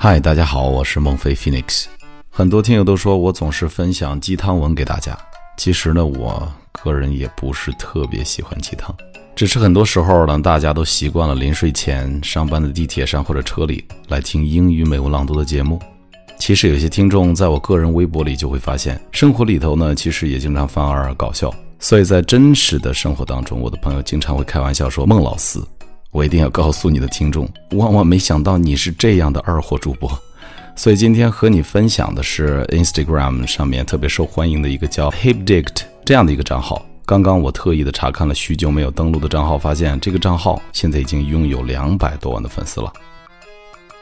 嗨，大家好，我是孟非 Phoenix。很多听友都说我总是分享鸡汤文给大家，其实呢，我个人也不是特别喜欢鸡汤，只是很多时候呢，大家都习惯了临睡前、上班的地铁上或者车里来听英语美文朗读的节目。其实有些听众在我个人微博里就会发现，生活里头呢，其实也经常犯二搞笑。所以在真实的生活当中，我的朋友经常会开玩笑说：“孟老师。”我一定要告诉你的听众，万万没想到你是这样的二货主播，所以今天和你分享的是 Instagram 上面特别受欢迎的一个叫 Hipdict 这样的一个账号。刚刚我特意的查看了许久没有登录的账号，发现这个账号现在已经拥有两百多万的粉丝了。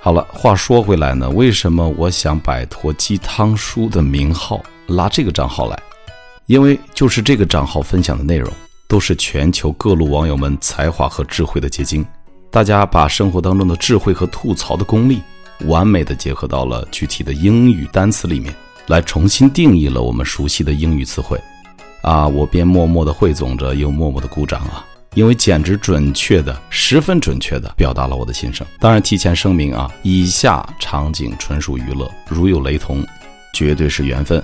好了，话说回来呢，为什么我想摆脱鸡汤书的名号，拉这个账号来？因为就是这个账号分享的内容。都是全球各路网友们才华和智慧的结晶，大家把生活当中的智慧和吐槽的功力，完美的结合到了具体的英语单词里面，来重新定义了我们熟悉的英语词汇。啊，我边默默的汇总着，又默默的鼓掌啊，因为简直准确的，十分准确的表达了我的心声。当然，提前声明啊，以下场景纯属娱乐，如有雷同，绝对是缘分。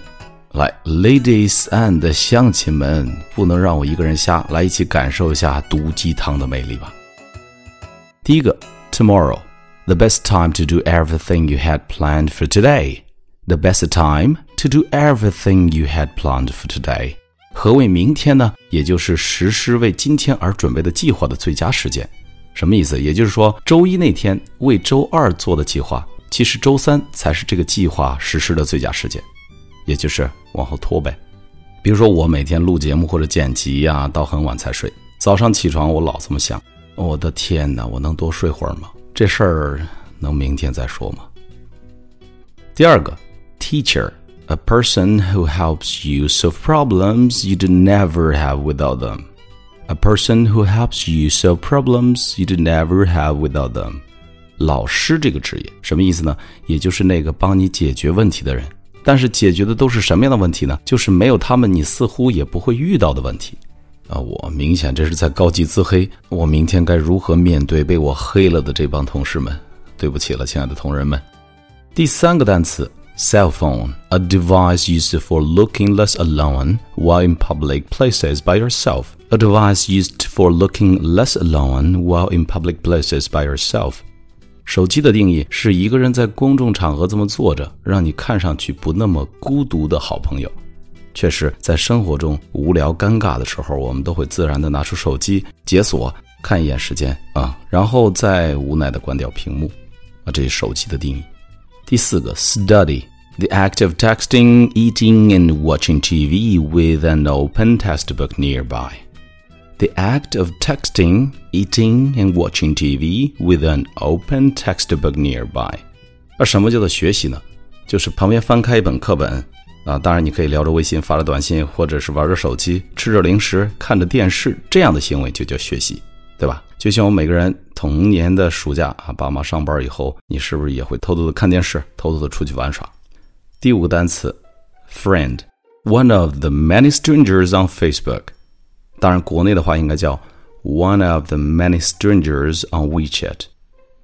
来，ladies and 乡亲们，不能让我一个人瞎，来一起感受一下毒鸡汤的魅力吧。第一个，tomorrow，the best time to do everything you had planned for today。The best time to do everything you had planned for today。何谓明天呢？也就是实施为今天而准备的计划的最佳时间。什么意思？也就是说，周一那天为周二做的计划，其实周三才是这个计划实施的最佳时间。也就是往后拖呗，比如说我每天录节目或者剪辑呀，到很晚才睡。早上起床我老这么想，我的天哪，我能多睡会儿吗？这事儿能明天再说吗？第二个，teacher，a person who helps you solve problems you'd never have without them。A person who helps you solve problems you'd never have without them。老师这个职业什么意思呢？也就是那个帮你解决问题的人。但是解决的都是什么样的问题呢？就是没有他们，你似乎也不会遇到的问题，啊！我明显这是在高级自黑。我明天该如何面对被我黑了的这帮同事们？对不起了，亲爱的同仁们。第三个单词，cell phone，a device used for looking less alone while in public places by yourself。a device used for looking less alone while in public places by yourself。手机的定义是一个人在公众场合这么坐着，让你看上去不那么孤独的好朋友。确实，在生活中无聊尴尬的时候，我们都会自然的拿出手机解锁，看一眼时间啊，然后再无奈的关掉屏幕。啊，这是手机的定义。第四个，study，the act of texting, eating, and watching TV with an open textbook nearby。The act of texting, eating, and watching TV with an open textbook nearby。而什么叫做学习呢？就是旁边翻开一本课本啊，当然你可以聊着微信、发着短信，或者是玩着手机、吃着零食、看着电视，这样的行为就叫学习，对吧？就像我们每个人童年的暑假啊，爸妈上班以后，你是不是也会偷偷的看电视，偷偷的出去玩耍？第五个单词，friend，one of the many strangers on Facebook。当然，国内的话应该叫 one of the many strangers on WeChat。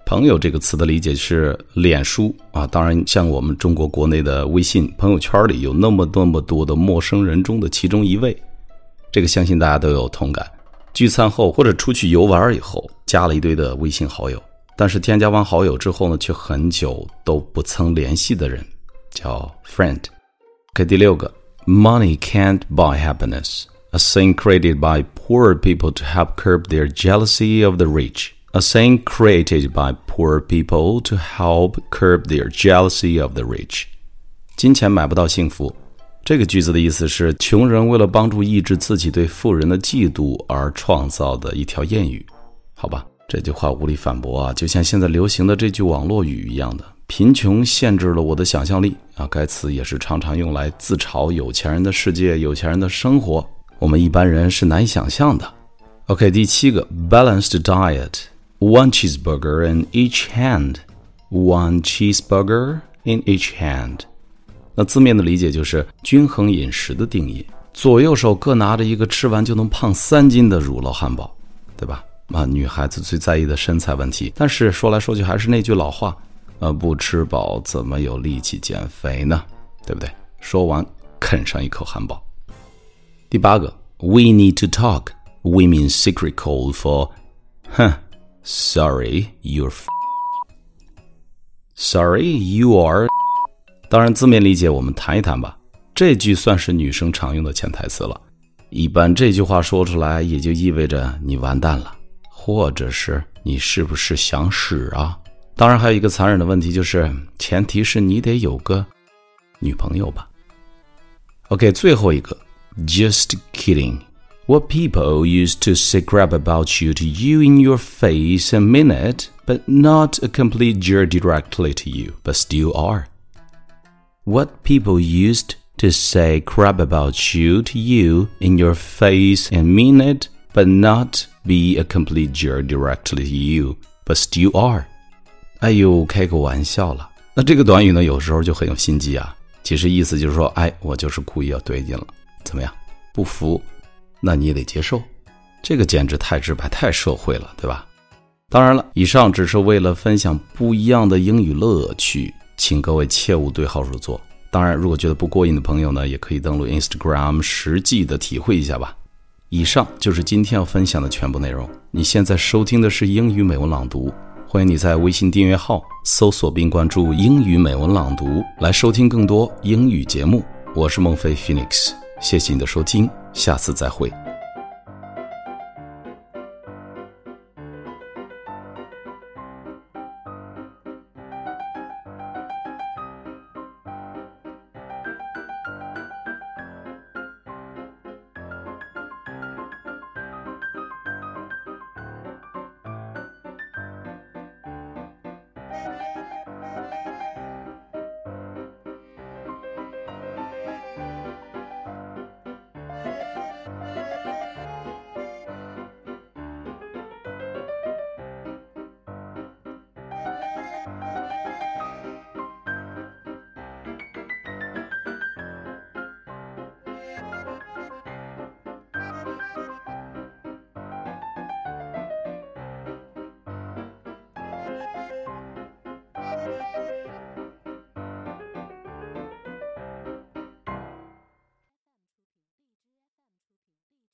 朋友这个词的理解是脸书啊。当然，像我们中国国内的微信朋友圈里有那么那么多的陌生人中的其中一位，这个相信大家都有同感。聚餐后或者出去游玩以后，加了一堆的微信好友，但是添加完好友之后呢，却很久都不曾联系的人，叫 friend。看第六个，Money can't buy happiness。A saying created by poor people to help curb their jealousy of the rich. A saying created by poor people to help curb their jealousy of the rich. 金钱买不到幸福。这个句子的意思是，穷人为了帮助抑制自己对富人的嫉妒而创造的一条谚语。好吧，这句话无力反驳啊，就像现在流行的这句网络语一样的。贫穷限制了我的想象力啊！该词也是常常用来自嘲有钱人的世界、有钱人的生活。我们一般人是难以想象的。OK，第七个，balanced diet，one cheeseburger in each hand，one cheeseburger in each hand。那字面的理解就是均衡饮食的定义，左右手各拿着一个吃完就能胖三斤的乳酪汉堡，对吧？啊，女孩子最在意的身材问题。但是说来说去还是那句老话，呃，不吃饱怎么有力气减肥呢？对不对？说完，啃上一口汉堡。第八个，We need to talk. Women's secret code for，哼，Sorry, you're. Sorry, you are. 当然，字面理解我们谈一谈吧。这句算是女生常用的潜台词了。一般这句话说出来，也就意味着你完蛋了，或者是你是不是想死啊？当然，还有一个残忍的问题，就是前提是你得有个女朋友吧。OK，最后一个 ，Just kidding。What people used to say crap about you to you in your face and mean it, but not a complete jerk directly to you, but still are. What people used to say crap about you to you in your face and mean it, but not be a complete jerk directly to you, but still are. 哎呦，开个玩笑了。那这个短语呢，有时候就很有心机啊。其实意思就是说，哎，我就是故意要怼你了， 怎么样？不服，那你也得接受。这个简直太直白、太社会了，对吧？当然了，以上只是为了分享不一样的英语乐趣，请各位切勿对号入座。当然，如果觉得不过瘾的朋友呢，也可以登录 Instagram 实际的体会一下吧。以上就是今天要分享的全部内容。你现在收听的是英语美文朗读。欢迎你在微信订阅号搜索并关注“英语美文朗读”，来收听更多英语节目。我是孟非 Phoenix，谢谢你的收听，下次再会。